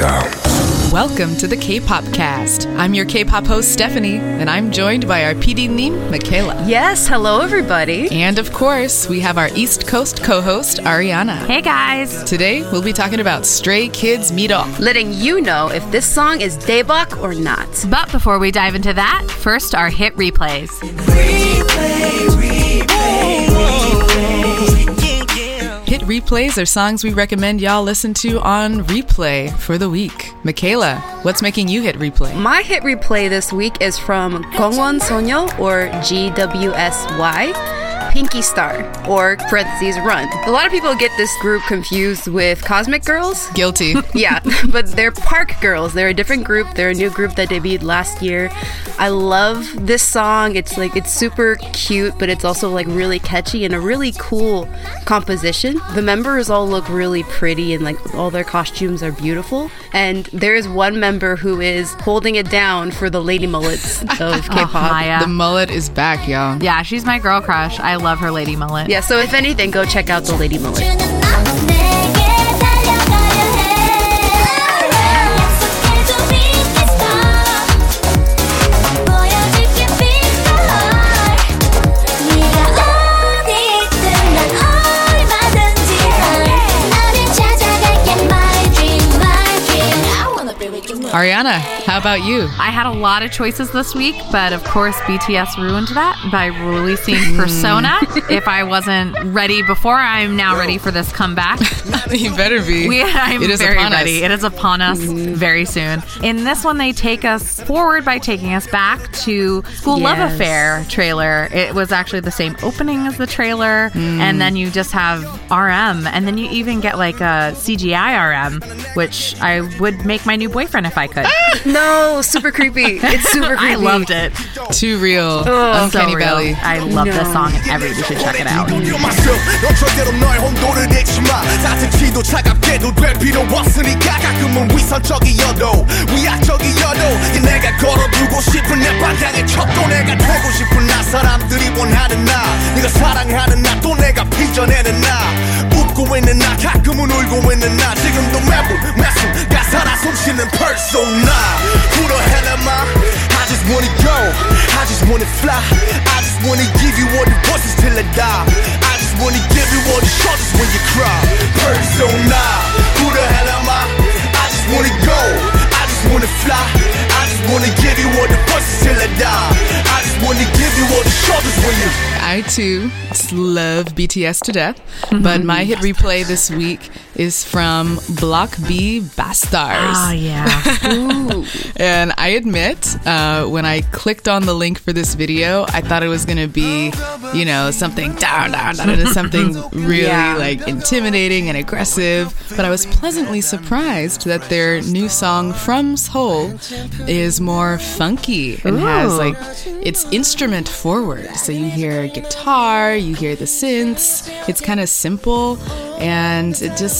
down. Welcome to the K-pop cast. I'm your K-pop host Stephanie, and I'm joined by our PD Nim, Michaela. Yes, hello everybody. And of course, we have our East Coast co-host Ariana. Hey guys. Today, we'll be talking about Stray Kids Miro. Letting you know if this song is daebak or not. But before we dive into that, first our hit replays. Replay, replay, replays are songs we recommend y'all listen to on replay for the week. Michaela, what's making you hit replay? My hit replay this week is from Gongwon Sonyo or GWSY. Pinky Star, or parentheses Run. A lot of people get this group confused with Cosmic Girls. Guilty. yeah, but they're Park Girls. They're a different group. They're a new group that debuted last year. I love this song. It's like it's super cute, but it's also like really catchy and a really cool composition. The members all look really pretty and like all their costumes are beautiful. And there is one member who is holding it down for the lady mullets of K-pop. Oh, the mullet is back, y'all. Yeah, she's my girl crush. I love her lady mullet. Yeah, so if anything, go check out the lady mullet. Ariana, how about you? I had a lot of choices this week, but of course, BTS ruined that by releasing Persona. if I wasn't ready before, I'm now ready for this comeback. you better be. We, I'm very ready. Us. It is upon us mm-hmm. very soon. In this one, they take us forward by taking us back to School yes. Love Affair trailer. It was actually the same opening as the trailer, mm. and then you just have RM, and then you even get like a CGI RM, which I would make my new boyfriend if I could. no, super creepy. It's super creepy. I loved it. Too real. Oh, Uncanny so Valley. I love no. this song and everybody should check it out. 내가 걸어두고 싶은 내 방향의 첩도 내가 되고 싶은 나 사람들이 원하는 나 네가 사랑하는 나 또 내가 빚어내는 나 웃고 있는 나 가끔은 울고 있는 나 지금도 매부 매순 가사라 숨쉬는 persona Who the hell am I? I just wanna go I just wanna fly I just wanna give you all the voices till I die I just wanna give you all the shoulders when you cry Persona Who the hell am I? I just wanna go I just wanna fly I just wanna give you all the I too love BTS to death, but my hit replay this week is from Block B BASTARZ. Oh, yeah. and I admit, uh, when I clicked on the link for this video, I thought it was going to be, you know, something down, down, down, something really yeah. like intimidating and aggressive. But I was pleasantly surprised that their new song From Seoul is more funky and Ooh. has like it's instrument forward. So you hear guitar, you hear the synths. It's kind of simple and it just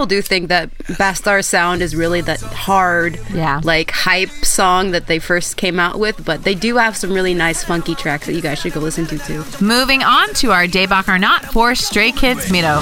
people do think that Bastar sound is really that hard, yeah. like hype song that they first came out with, but they do have some really nice funky tracks that you guys should go listen to too. Moving on to our Daebak or Not for Stray Kids Miro.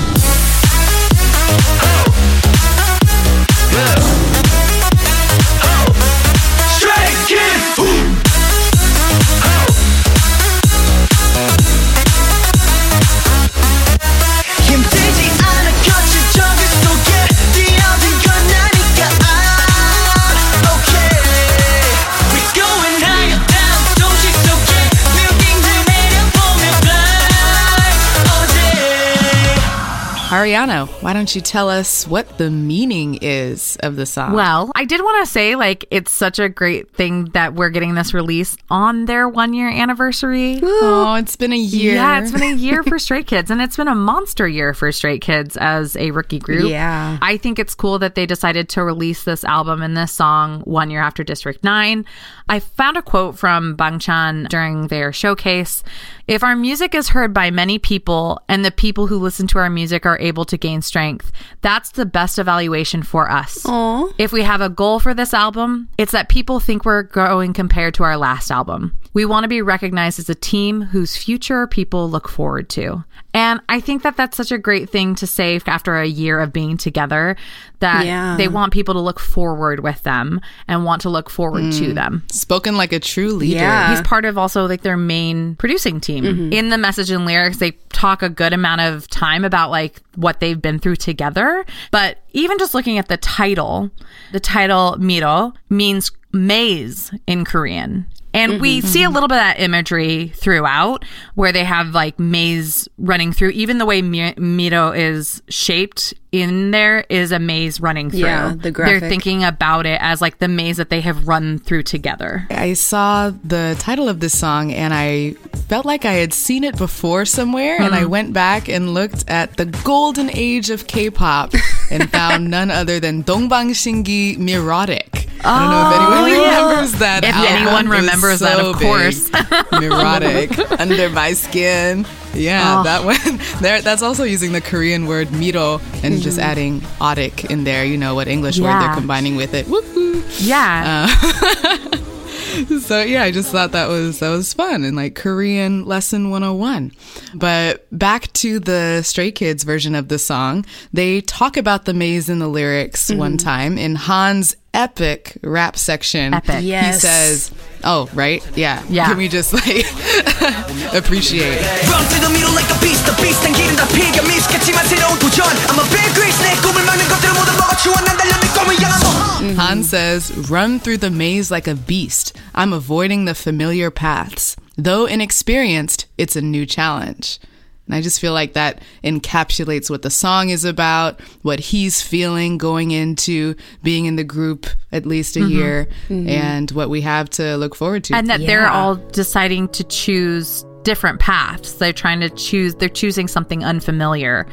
Ariana, why don't you tell us what the meaning is of the song? Well, I did want to say, like, it's such a great thing that we're getting this release on their one year anniversary. oh, it's been a year. Yeah, it's been a year for Stray Kids, and it's been a monster year for Stray Kids as a rookie group. Yeah. I think it's cool that they decided to release this album and this song one year after District 9. I found a quote from Bangchan during their showcase. If our music is heard by many people and the people who listen to our music are able to gain strength, that's the best evaluation for us. Aw. If we have a goal for this album, it's that people think we're growing compared to our last album. We want to be recognized as a team whose future people look forward to. And I think that that's such a great thing to say after a year of being together that Yeah. they want people to look forward with them and want to look forward to mm. them. Spoken like a true leader. Yeah. He's part of also like their main producing team. Mm-hmm. In the message and lyrics, they talk a good amount of time about like what they've been through together. But even just looking at the title, the title Miro means maze in Korean. And we mm-hmm, see a mm-hmm. little bit of that imagery throughout where they have like maze running through. Even the way Mi- Miro is shaped in there is a maze running through. Yeah, the They're thinking about it as like the maze that they have run through together. I saw the title of this song and I felt like I had seen it before somewhere. And I mm-hmm. went back and looked at the golden age of K pop and found none other than Dongbang Shingi Mirotic. I don't know if oh, anyone yeah. remembers that. If album. anyone remembers that, of course. Mirotic, under my skin. Yeah, oh. that one. There, that's also using the Korean word miro and mm-hmm. just adding otic in there. You know what English word they're combining with it. Woohoo! Yeah. Uh, So yeah, I just thought that was that was fun and like Korean lesson 101. But back to the Stray Kids version of the song, they talk about the maze in the lyrics mm-hmm. one time in Han's epic rap section. Epic. He Yes. says, "Oh, right? Yeah. Yeah. Can we just like appreciate Run through the middle like a beast The beast 난 길은 다 피겨 미스겠지만 새로운 도전 I'm a big grease 내 꿈을 막는 것들을 모두 먹어치워 난 달려 내 꿈을 향한 뭐 Han says, Run through the maze like a beast. I'm avoiding the familiar paths. Though inexperienced, it's a new challenge. And I just feel like that encapsulates what the song is about, what he's feeling going into being in the group at least a mm-hmm. year, mm-hmm. and what we have to look forward to. and that they're all deciding to choose different paths. They're trying to choose, they're choosing something unfamiliar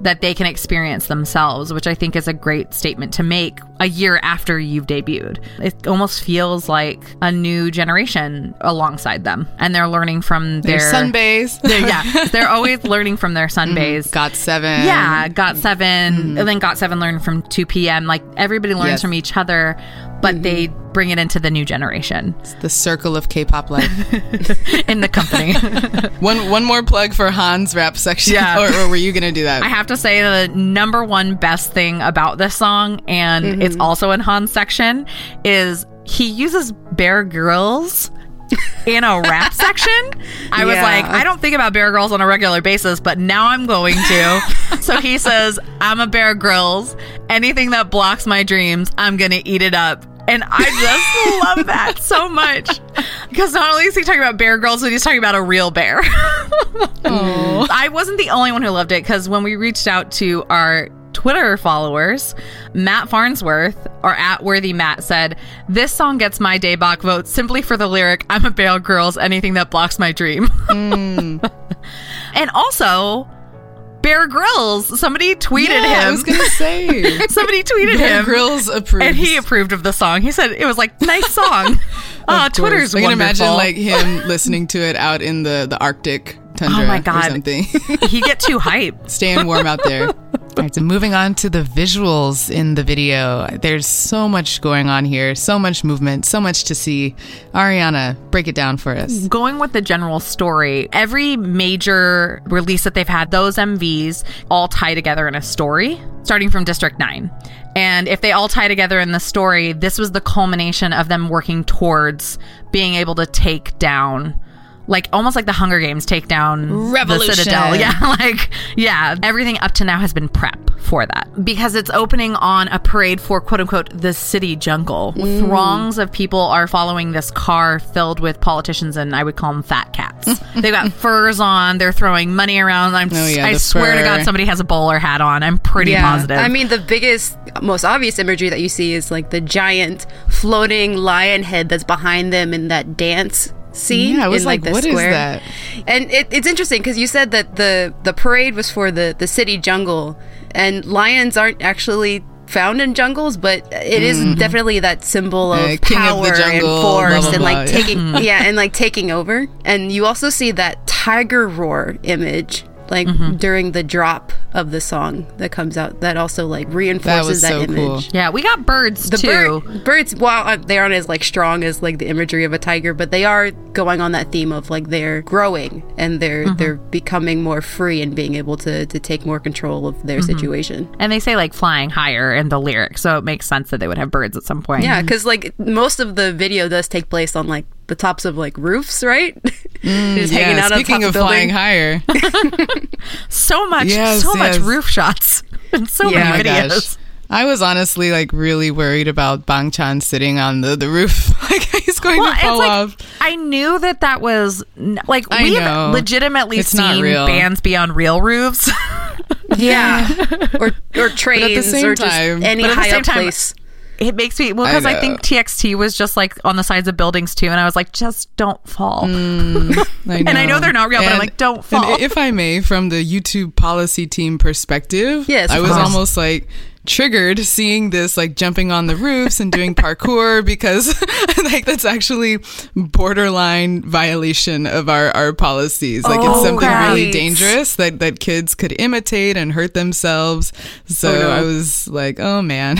that they can experience themselves, which I think is a great statement to make a year after you've debuted. It almost feels like a new generation alongside them. And they're learning from Their their sunbaes. They're- yeah, they're always learning from their mm-hmm. sunbaes. Got seven. Yeah, got 7 mm-hmm. and then got seven learned from 2PM Like everybody learns Yes. from each other, but they mm-hmm. bring it into the new generation It's The circle of K-pop life. in the company. one one more plug for Han's rap section. Yeah. Or, or were you to do that? I have to say the number one best thing about this song, and it's Mm. also in Han's section, is he uses Bear Grylls in a rap section. I was Yeah. like, I don't think about Bear Grylls on a regular basis, but now I'm going to. so he says, I'm a Bear Grylls. Anything that blocks my dreams, I'm going to eat it up. And I just love that so much. Because not only is he talking about Bear Grylls, but he's talking about a real bear. I wasn't the only one who loved it because when we reached out to our Twitter followers, Matt Farnsworth or at Worthy Matt said, This song gets my Daebak vote simply for the lyric, I'm a Bear Grylls, anything that blocks my dream. Hmm. and also, Bear Grylls, somebody tweeted yeah, I him. was going to say. somebody tweeted Bear him. Grylls approves. and he approved of the song. He said it was like nice song. Ah, course. Twitter's I can imagine like him listening to it out in the the Arctic oh tundra Oh my or God. something. he get too hype. Staying warm out there. All right, so moving on to the visuals in the video. There's so much going on here, so much movement, so much to see. Ariana, break it down for us. Going with the general story, every major release that they've had, those MVs all tie together in a story, starting from District 9. And if they all tie together in the story, this was the culmination of them working towards being able to take down like almost like the Hunger Games take down Revolution. the Citadel. Yeah, like yeah, everything up to now has been prep for that because it's opening on a parade for quote unquote the city jungle. Mm. Throngs of people are following this car filled with politicians and I would call them fat cats. They've got furs on. They're throwing money around. I'm, Oh, yeah, I swear to. God, somebody has a bowler hat on. I'm pretty positive. I mean, the biggest, most obvious imagery that you see is like the giant floating lion head that's behind them in that dance scene. Yeah, I was in, like, the what is square. that? And it, it's interesting because you said that the the parade was for the the city jungle, and lions aren't actually found in jungles, but it is mm-hmm. definitely that symbol of of power the jungle, and force blah, blah, and blah, like yeah. taking mm-hmm. yeah and like taking over. And you also see that tiger roar image. Like Mm-hmm. during the drop of the song that comes out, that also like reinforces that, so image. cool. yeah, we got birds The too. bird, birds, while uh, they aren't as like strong as like the imagery of a tiger, but they are going on that theme of like they're growing and they're Mm-hmm. they're becoming more free and being able to to take more control of their Mm-hmm. situation. And they say like flying higher in the lyrics, so it makes sense that they would have birds at some point. Yeah, because like most of the video does take place on like the tops of like roofs, right? Mm, just hanging yeah, out on speaking top of of flying building. higher. so much, Yes, so much roof shots and so Yeah. Many videos. gosh. I was honestly like really worried about Bang Chan sitting on the, the roof. like he's going Well, to fall like off. I knew that that was n- like I we've know. legitimately It's seen real. bands be on real roofs. Yeah, or or trains same or just time- any at the high same up time, place. It makes me well because I, know. think TXT was just like on the sides of buildings too, and I was like, just don't fall. Mm, I And I know they're not real, but I'm like, don't and fall. if I may, from the YouTube policy team perspective, Yes, I was course. almost like triggered seeing this like jumping on the roofs and doing parkour because like that's actually borderline violation of our, our policies like it's Oh, something really dangerous that, that kids could imitate and hurt themselves so Oh, no. i was like oh man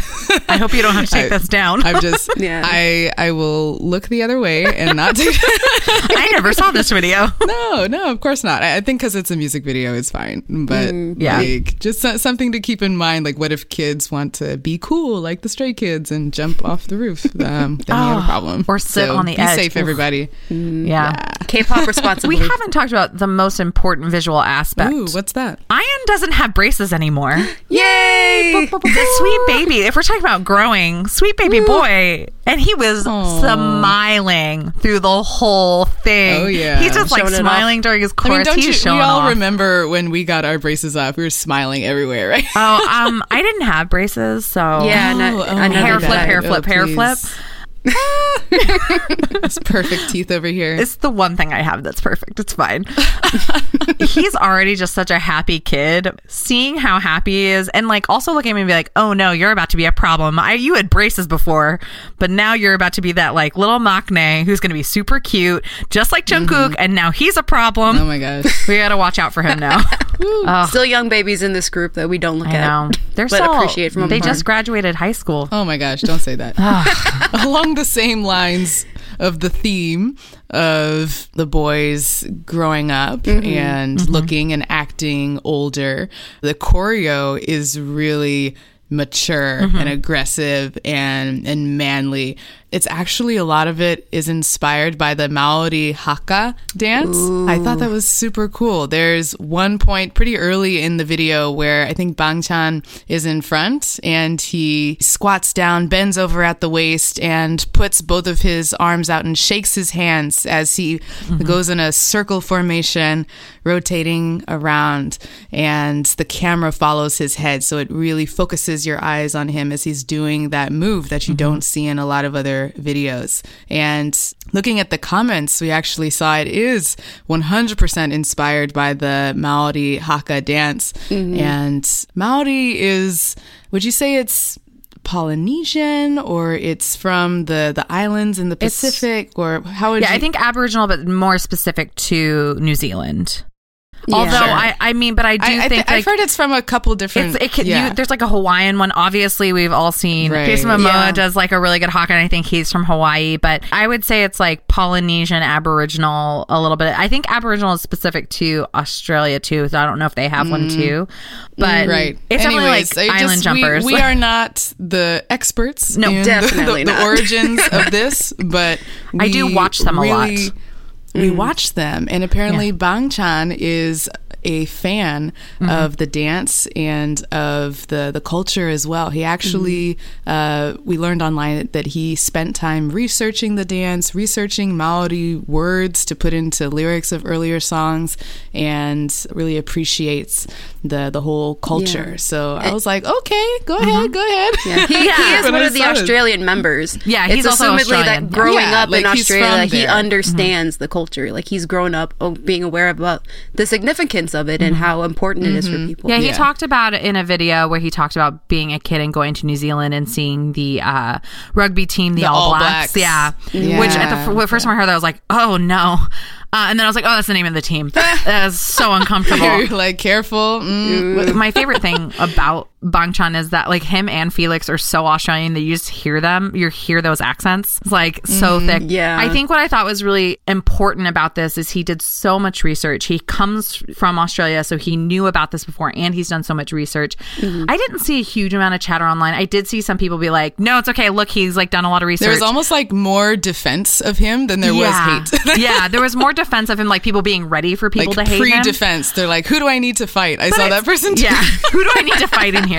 I hope you don't have to take I- this down. i'm just Yeah. i i will look the other way and not take I never saw this video. no, no, of course not. I, I think because it's a music video, it's fine. But mm, Yeah. like, just so- something to keep in mind. Like, what if kids want to be cool, like the Stray Kids, and jump off the roof? Um, then we have a problem. Or sit on the be edge. safe, Oof. everybody. Yeah. K-pop responsibly. We haven't talked about the most important visual aspect. Ooh, what's that? I.N doesn't have braces anymore. Yay! the sweet baby. If we're talking about growing, sweet baby boy, and he was Aw. smiling through the whole thing. Oh, yeah. he's just like Showing it smiling during his I chorus. mean, don't he's you? We all off. remember when we got our braces off. We were smiling everywhere, right? Oh, um, I didn't have braces, so Yeah, no, Oh, oh, I know hair that. flip, hair Oh, flip, hair flip. Please. It's perfect teeth over here. It's the one thing I have that's perfect. It's fine. He's already just such a happy kid. Seeing how happy he is, and like also looking at me and be like, "Oh no, you're about to be a problem. I you had braces before, but now you're about to be that like little maknae who's going to be super cute, just like Jungkook, mm-hmm. and now he's a problem. oh my gosh. we got to watch out for him now. Still young babies in this group that we don't look I at. know they're so still appreciate from they afar. just graduated high school. Oh my gosh, don't say that. Along the same lines of the theme of the boys growing up mm-hmm. and mm-hmm. looking and acting older, the choreo is really mature mm-hmm. and aggressive and and manly. It's actually a lot of it is inspired by the Maori Haka dance. I thought that was super cool. There's one point pretty early in the video where I think Bang Chan is in front and he squats down, bends over at the waist, and puts both of his arms out and shakes his hands as he mm-hmm. goes in a circle formation, rotating around. And the camera follows his head. So it really focuses your eyes on him as he's doing that move that you mm-hmm. don't see in a lot of other videos. And looking at the comments, we actually saw it is 100% inspired by the Maori Haka dance. Mm-hmm. And Maori is, would you say it's Polynesian or it's from the, the islands in the Pacific or how would Yeah, you I think Aboriginal, but more specific to New Zealand. Although Sure. I, I mean, but I do I, I think thi- I've heard it's from a couple different. It can, yeah. you, there's like a Hawaiian one. Obviously, we've all seen Right. Jason Momoa Yeah. does like a really good hawk, and I think he's from Hawaii. But I would say it's like Polynesian, Aboriginal, a little bit. I think Aboriginal is specific to Australia too. So I don't know if they have one too. But Mm. right. it's definitely like island just- we- jumpers. We, are not the experts. No, in the- definitely the, the not. origins of this, but I do watch them a lot. We mm. watched them, and apparently Bang Chan is a fan of the dance and of the the culture as well. He actually, uh, we learned online that he spent time researching the dance, researching Maori words to put into lyrics of earlier songs, and really appreciates the the whole culture. Yeah. So I was like, okay, go ahead, go ahead. Yeah, he, he is When one I of the saw it. Australian members. Yeah, he's it's also assumedly Australian. that growing Yeah, up like in Australia, he there. Mm-hmm. understands the culture. Like he's grown up oh, being aware about the significance of it and how important it is for people. Yeah, he Yeah. talked about it in a video where he talked about being a kid and going to New Zealand and seeing the uh, rugby team, the, The All, All Blacks. Blacks. Yeah. Yeah. Which at the f- first time I heard that, I was like, oh no. Uh, and then I was like, oh, that's the name of the team. that was so uncomfortable. Like careful. Mm. My favorite thing about Bang Chan is that like him and Felix are so Australian that you just hear them, you hear those accents. It's like so mm-hmm. thick. Yeah. I think what I thought was really important about this is he did so much research. He comes from Australia, so he knew about this before and he's done so much research. Mm-hmm. I didn't see a huge amount of chatter online. I did see some people be like, no, it's okay. Look, he's like done a lot of research. There was almost like more defense of him than there yeah. was hate. yeah, there was more defense of him, like people being ready for people like to hate him. pre-defense. They're like, who do I need to fight? I saw that person. too. Yeah. Who do I need to fight in here?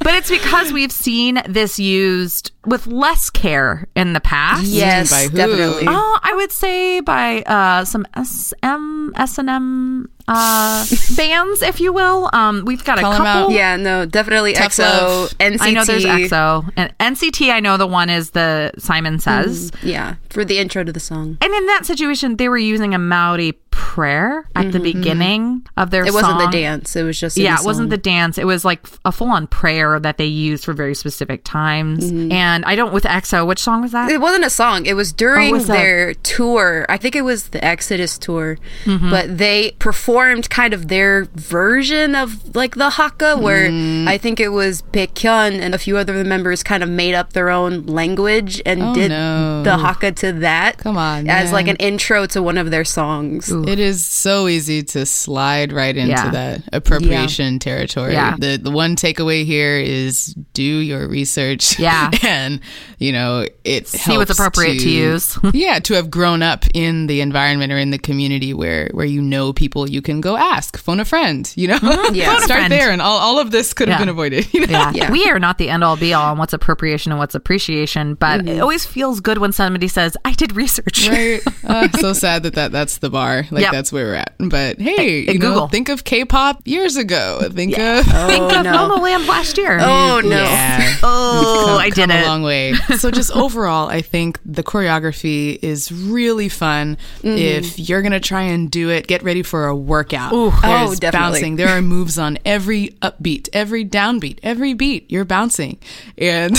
But it's because we've seen this used with less care in the past. Yes, By who? definitely. Oh, I would say by uh, some SM, S&M uh, bands, if you will. Um, we've got Call a 'em couple. out. Yeah, no, definitely Tough EXO, love. NCT. I know there's EXO. And NCT, I know the one is the Simon Says. Yeah, for the intro to the song. And in that situation, they were using a Maori prayer at the beginning of their Mm-hmm. It wasn't the dance. It was just yeah, it wasn't the dance. It was like a full on prayer that they used for very specific times. Mm-hmm. And I don't with EXO. Which song was that? It wasn't a song. It was during was that? their tour. I think it was the Exodus tour. Mm-hmm. But they performed kind of their version of like the Haka, where Mm. I think it was Baekhyun and a few other members kind of made up their own language and Oh, did no. the Haka to that. Come on, As like an intro to one of their songs. It is so easy to slide right into Yeah. that appropriation territory. Yeah. The the one takeaway here is do your research. Yeah. and you know it See what's appropriate to use. yeah, to have grown up in the environment or in the community where where you know people you can go ask, phone a friend. You know, Yeah. Phone a start there, and all, all of this could have been avoided. You know? Yeah. Yeah. We are not the end all be all on what's appropriation and what's appreciation, but Mm-hmm. it always feels good when somebody says, I did research. Right. Uh, so sad that, that that's the bar. Like Yep. that's where we're at. But hey, Hey, you know, Google. think of K-pop years ago. Think of Think Oh, of no. Momoland last year. Oh, no. yeah. Oh, Come- I did come it. a long way. So just overall, I think the choreography is really fun. Mm-hmm. If you're gonna try and do it, get ready for a workout. Oh, There's definitely. bouncing. There are moves on every upbeat, every downbeat, every beat. You're bouncing, and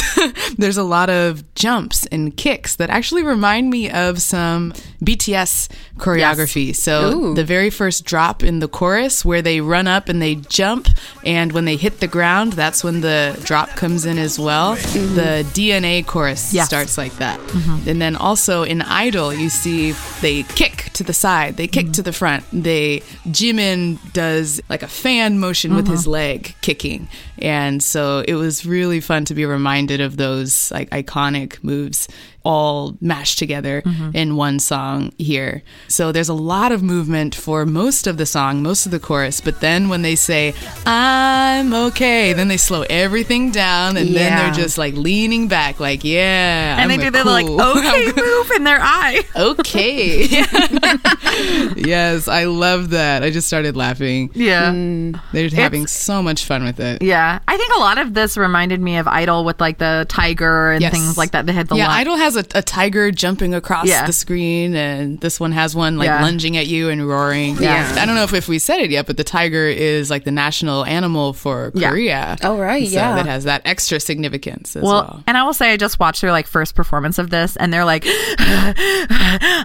there's a lot of jumps and kicks that actually remind me of some BTS choreography. So Ooh. the very first drop in the chorus where they run up and they jump and when they hit the ground that's when the drop comes in as well. Mm-hmm. The dna chorus Yes. starts like that. Mm-hmm. And then also in idol you see they kick to the side they kick to mm-hmm. the front. They jimin does like a fan motion with his leg kicking. And so it was really fun to be reminded of those like iconic moves all mashed together mm-hmm. in one song here. So there's a lot of movement for most of the song, most of the chorus, but then when they say, I'm okay, then they slow everything down and then they're just like leaning back, like, yeah. and I'm they do the like, cool- okay move in their eye. okay. yes, I love that. I just started laughing. Yeah. Mm. They're having so much fun with it. Yeah. I think a lot of this reminded me of Idol with like the tiger and Yes. things like that. They had the yeah, Idol has a, a tiger jumping across Yeah. the screen, and this one has one like Yeah. lunging at you and roaring. Yeah. I don't know if, if we said it yet, but the tiger is like the national animal for Yeah. Korea. Oh, right, So yeah. that has that extra significance as Well, well. and I will say I just watched their like first performance of this, and they're like,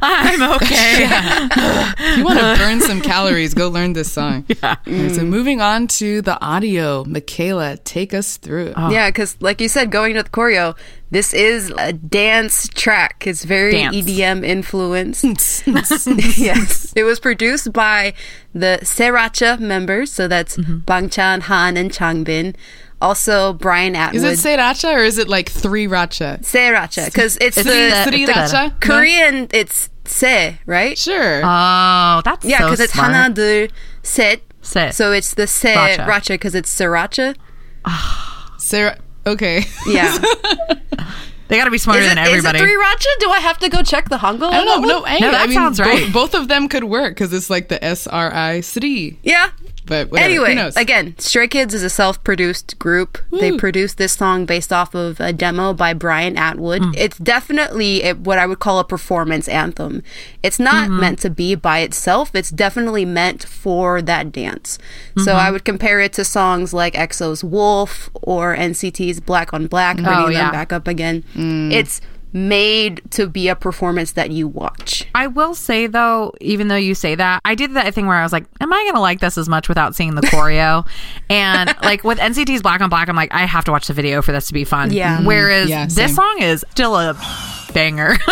"I'm okay." You want to burn some calories, go learn this song. Yeah. So moving on to the audio, Michaela, take us through it. Oh. Yeah, because like you said, going to the choreo, this is a dance track. It's very Dance. EDM influenced. yes. It was produced by the Sriracha members, so that's Mm-hmm. Bang Chan, Han, and Changbin. Also, Brian Atwood. Is it Sriracha or is it like three Racha? Sriracha? Because it's, It's the the- Three it's the- Racha? Korean. It's se, right? Sure. Oh, that's Yeah, so because it's smart. 하나 둘 셋. Sit. So it's the se Racha. racha because it's sriracha. Sarah. Okay. Yeah. they got to be smarter it, than is it everybody. three racha? Do I have to go check the Hangul? I don't know. No, No, that I mean, sounds right. both of them could work because it's like the S R I Sri. Yeah. But whatever, Anyway, again, Stray Kids is a self-produced group. They produced this song based off of a demo by Brian Atwood. Hmm. It's definitely a, what I would call a performance anthem. It's not Mm-hmm. meant to be by itself. It's definitely meant for that dance. So Mm-hmm. I would compare it to songs like EXO's Wolf or NCT's Black on Black, bringing Oh, yeah. them back up again. Mm. It's made to be a performance that you watch. I will say though, even though you say that, I did that thing where I was like, "Am I going to like this as much without seeing the choreo?" and like with NCT's Black on Black, I'm like, I have to watch the video for this to be fun. Yeah. Whereas Yeah, this song is still a banger.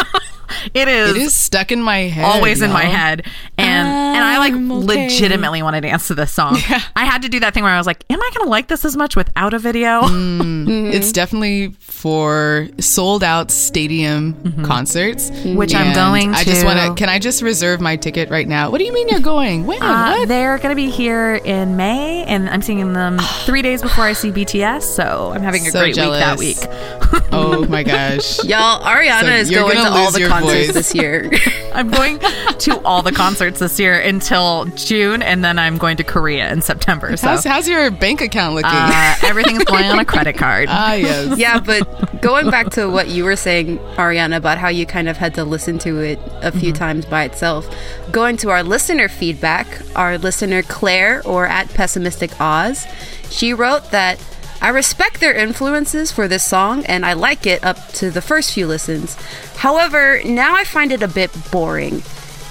it is. it is stuck in my head. always in my y'all. head and and i like okay. legitimately want to dance to this song i had to do that thing where i was like am i gonna like this as much without a video Mm. It's definitely for sold out stadium concerts, Which I'm going I just want to. Can I just reserve my ticket right now? What do you mean you're going? When? uh, what? they're gonna be here in may and i'm seeing them three days before i see bts so i'm having a So great jealous. week that week Oh my gosh. Y'all, Ariana So is going to all the concerts voice. this year. i'm going to all the concerts this year until june and then i'm going to korea in september so How's, how's your bank account looking? uh, everything's going on a credit card ah, yes. yeah, but going back to what you were saying, Ariana, about how you kind of had to listen to it a few times by itself, going to our listener feedback, our listener Claire, or at Pessimistic Oz, she wrote that. I respect their influences for this song and I like it up to the first few listens. However, now I find it a bit boring.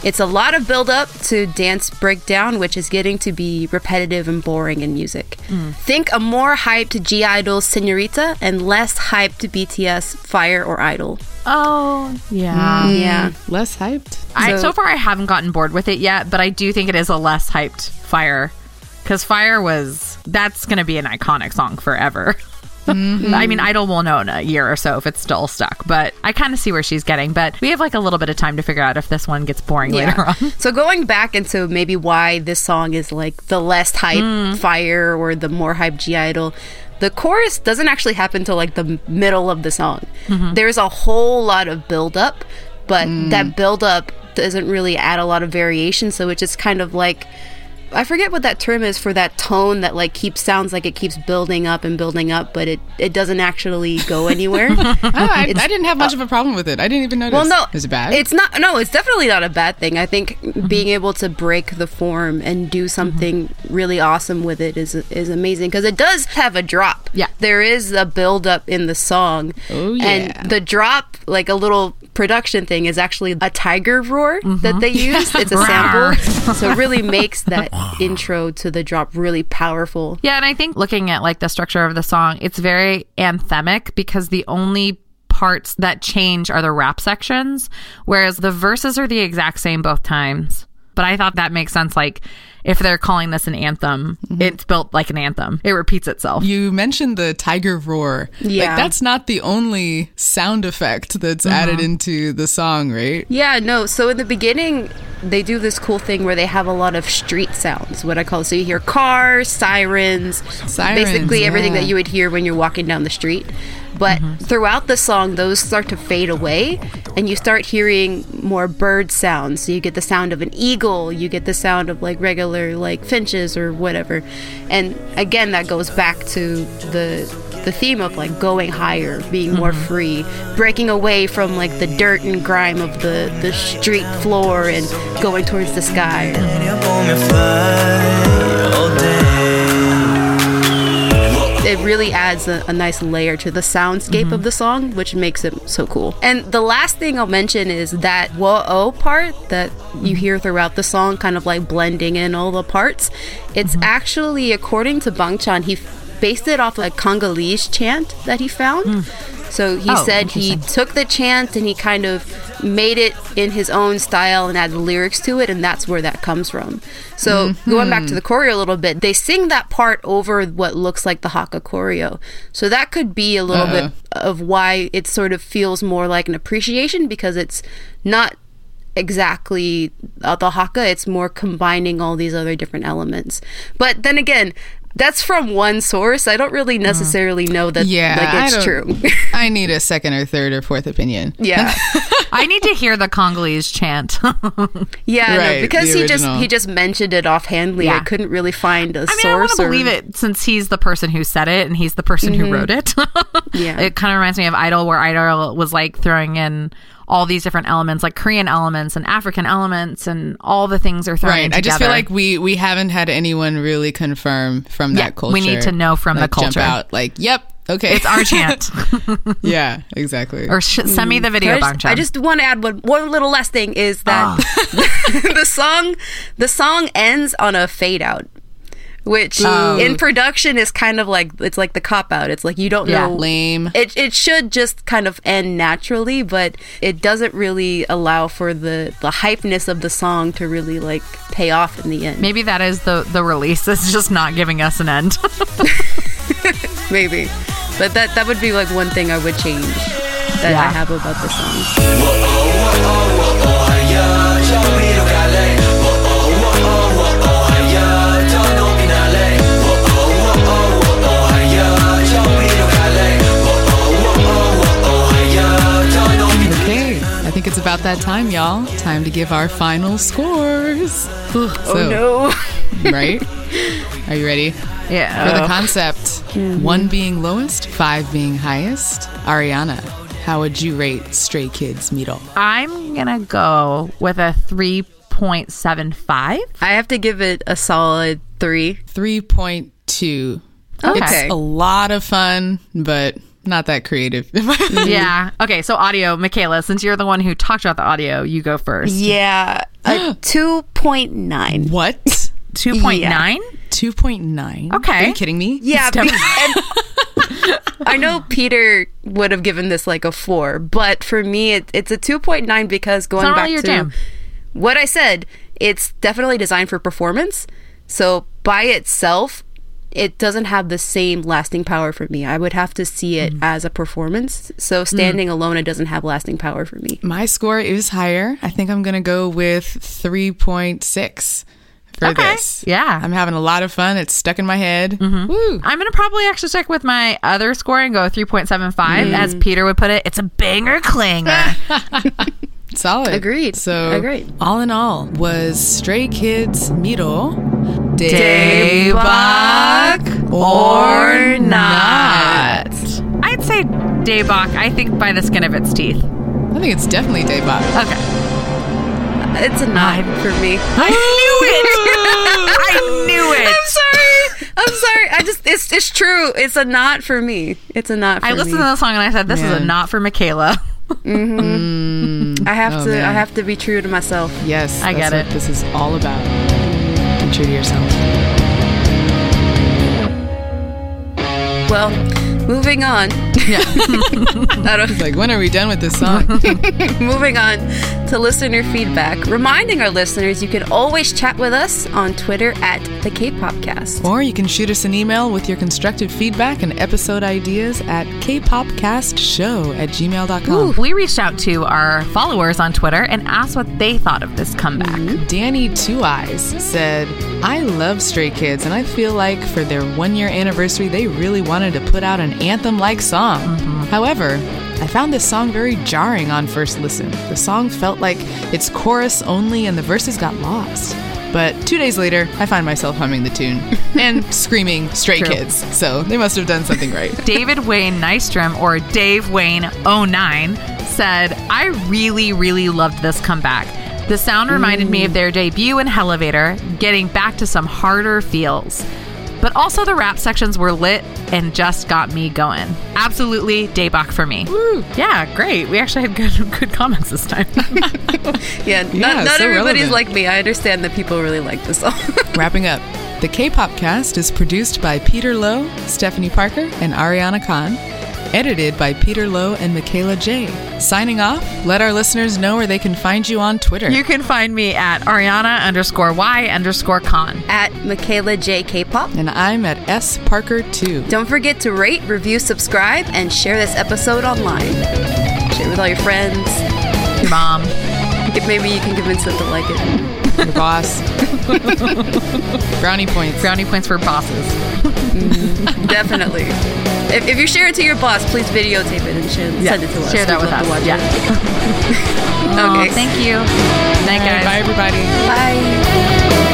It's a lot of build up to dance breakdown, which is getting to be repetitive and boring in music. Hmm. Think a more hyped (G)I-DLE Senorita and less hyped BTS Fire or Idol. oh yeah hmm. Yeah. Less hyped. I, So- so far, I haven't gotten bored with it yet, but I do think it is a less hyped Fire because Fire was that's going to be an iconic song forever. Mm-hmm. I mean, Idol will know in a year or so if it's still stuck, but I kind of see where she's getting. But we have like a little bit of time to figure out if this one gets boring later on. So going back into maybe why this song is like the less hype mm. Fire or the more hype (G)I-DLE. The chorus doesn't actually happen till like the middle of the song. Mm-hmm. There's a whole lot of build up, but mm. that build up doesn't really add a lot of variation. So it's just kind of like I forget what that term is for that tone that like keeps sounds like it keeps building up and building up, but it it doesn't actually go anywhere. Oh, I, I didn't have much of a problem with it. I didn't even notice. Well, no, Is it bad? It's not. No, it's definitely not a bad thing. I think mm-hmm. being able to break the form and do mm-hmm. something really awesome with it is is amazing because it does have a drop. Yeah. there is a build up in the song. Oh, yeah. and the drop, like a little production thing, is actually a tiger roar that mm-hmm. they use. It's a sample, so it really makes that intro to the drop really powerful. Yeah, and I think looking at like the structure of the song, it's very anthemic because the only parts that change are the rap sections, whereas the verses are the exact same both times. But I thought that makes sense. Like, if they're calling this an anthem, mm-hmm. it's built like an anthem. It repeats itself. You mentioned the tiger roar. Yeah. Like that's not the only sound effect that's mm-hmm. added into the song, right? Yeah, no. So in the beginning, they do this cool thing where they have a lot of street sounds, what I call. So you hear cars, sirens, Sirens, basically everything yeah. that you would hear when you're walking down the street. But mm-hmm. throughout the song, those start to fade away, and you start hearing more bird sounds. So you get the sound of an eagle, you get the sound of like regular like finches or whatever. And again, that goes back to the the theme of like going higher, being more mm-hmm. free, breaking away from like the dirt and grime of the the street floor and going towards the sky. It really adds a, a nice layer to the soundscape of mm-hmm. the song, which makes it so cool. And the last thing I'll mention is that whoa part that you mm-hmm. hear throughout the song, kind of like blending in all the parts. It's mm-hmm. actually, according to Bangchan, he based it off a Congolese chant that he found. Mm. So he Oh, said he took the chant and he kind of made it in his own style and added lyrics to it, and that's where that comes from. So going back to the choreo a little bit, they sing that part over what looks like the Haka choreo. So that could be a little bit of why it sort of feels more like an appreciation because it's not exactly uh, the haka. It's more combining all these other different elements. But then again, that's from one source. I don't really mm. necessarily know that Yeah, like I it's don't- true. I need a second or third or fourth opinion. yeah. I need to hear the Congolese chant. Yeah, Right, no, because he just he just mentioned it offhandly. I couldn't really find a I mean, I want source. to or- believe it since he's the person who said it and he's the person who mm-hmm. wrote it. Yeah. It kind of reminds me of Idol, where Idol was like throwing in all these different elements, like Korean elements and African elements, and all the things are thrown in Right. I just feel like we we haven't had anyone really confirm from Yeah, that culture. we need to know from the like, jump culture. out like, yep, okay, it's our chant. yeah, exactly. or sh- send me the video, I Bang just, I just want to add one, one little last thing is that Ah. the song the song ends on a fade out, which um, in production is kind of like it's like the cop out. It's like you don't Yeah. know Lame. It it should just kind of end naturally, but it doesn't really allow for the the hypeness of the song to really like pay off in the end. Maybe that is the the release. It's just not giving us an end. Maybe, but that that would be like one thing I would change that Yeah. I have about the song. It's about that time, y'all. Time to give our final scores. Oh no. right? Are you ready? yeah. For the concept, mm-hmm. one being lowest, five being highest. Ariana, how would you rate Stray Kids Miro? I'm gonna go with a three point seven five. I have to give it a solid three. 3.2. Okay. It's a lot of fun, but not that creative. Yeah. Okay. So audio, Michaela, since you're the one who talked about the audio, you go first. Yeah, a two point nine. what? Two point nine. 2.9? Okay. Are you kidding me? Yeah, be- and I know Peter would have given this like a four, but for me, it, it's a two point nine because going back really to jam. what I said, it's definitely designed for performance. So by itself, it doesn't have the same lasting power for me. I would have to see it Mm. as a performance. So standing alone, it doesn't have lasting power for me. My score is higher. I think I'm going to go with 3.6 for Okay. this. Yeah. I'm having a lot of fun. It's stuck in my head. Woo. I'm gonna probably actually stick with my other score and go three point seven five, Mm. as Peter would put it. It's a banger clanger. Solid. Agreed. So, Agreed. all in all, was Stray Kids Miro Daebak or not? I'd say Daebak. I think by the skin of its teeth. I think it's definitely Daebak. Okay. It's a nine for me. I knew it. I knew it. I'm sorry. I'm sorry. I just it's it's true. It's a not for me. It's a not for I me. listened to the song and I said, "This is a Man. not for Michaela." Mm-hmm. I have Oh, to man. I have to be true to myself. Yes, I that's get what it. This is all about. Be true to yourself. Well, moving on. Yeah. I don't, Like, when are we done with this song? moving on to listener feedback. Reminding our listeners you can always chat with us on Twitter at the K-Popcast. or you can shoot us an email with your constructive feedback and episode ideas at kpopcastshow at gmail.com. We reached out to our followers on Twitter and asked what they thought of this comeback. Mm-hmm. Danny Two Eyes said, I love Stray Kids, and I feel like for their one year anniversary, they really wanted to put out an anthem like song. Uh-huh. However, I found this song very jarring on first listen. The song felt like it's chorus only, and the verses got lost. But two days later, I find myself humming the tune and screaming Stray True. Kids. So they must have done something right. David Wayne Nystrom, or Dave Wayne 09, said, I really, really loved this comeback. The sound reminded me of their debut in Hellevator, getting back to some harder feels. But also the rap sections were lit and just got me going. Absolutely Daebak for me. Yeah, great. We actually had good good comments this time. Yeah, not, Yeah, not so everybody's relevant. like me. I understand that people really like this song. Wrapping up, the K-pop cast is produced by Peter Lowe, Stephanie Parker, and Ariana Khan. Edited by Peter Lowe and Michaela J. Signing off, let our listeners know where they can find you on Twitter. you can find me at Ariana underscore Y underscore con. at Michaela J K-pop. and I'm at S Parker 2. Don't forget to rate, review, subscribe, and share this episode online. Share it with all your friends. Your mom. If maybe you can convince them to like it. Your boss. Brownie points. Brownie points for bosses. Mm-hmm. Definitely. If, if you share it to your boss, please videotape it and share, Yeah, send it to us. share that We'd with love us. to watch Yeah. it. Aw, Okay. thank you. Night, guys. Bye, everybody. Bye.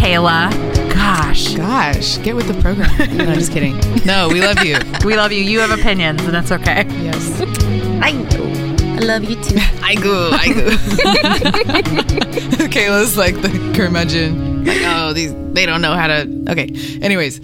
Yeah, Michaela. Gosh. Gosh, get with the program. No, I'm just kidding. No, we love you. We love you. You have opinions, and that's okay. Yes. I know. I love you too. I go, I go. Kayla's like the curmudgeon. Like, oh, these they don't know how to. Okay. Anyways,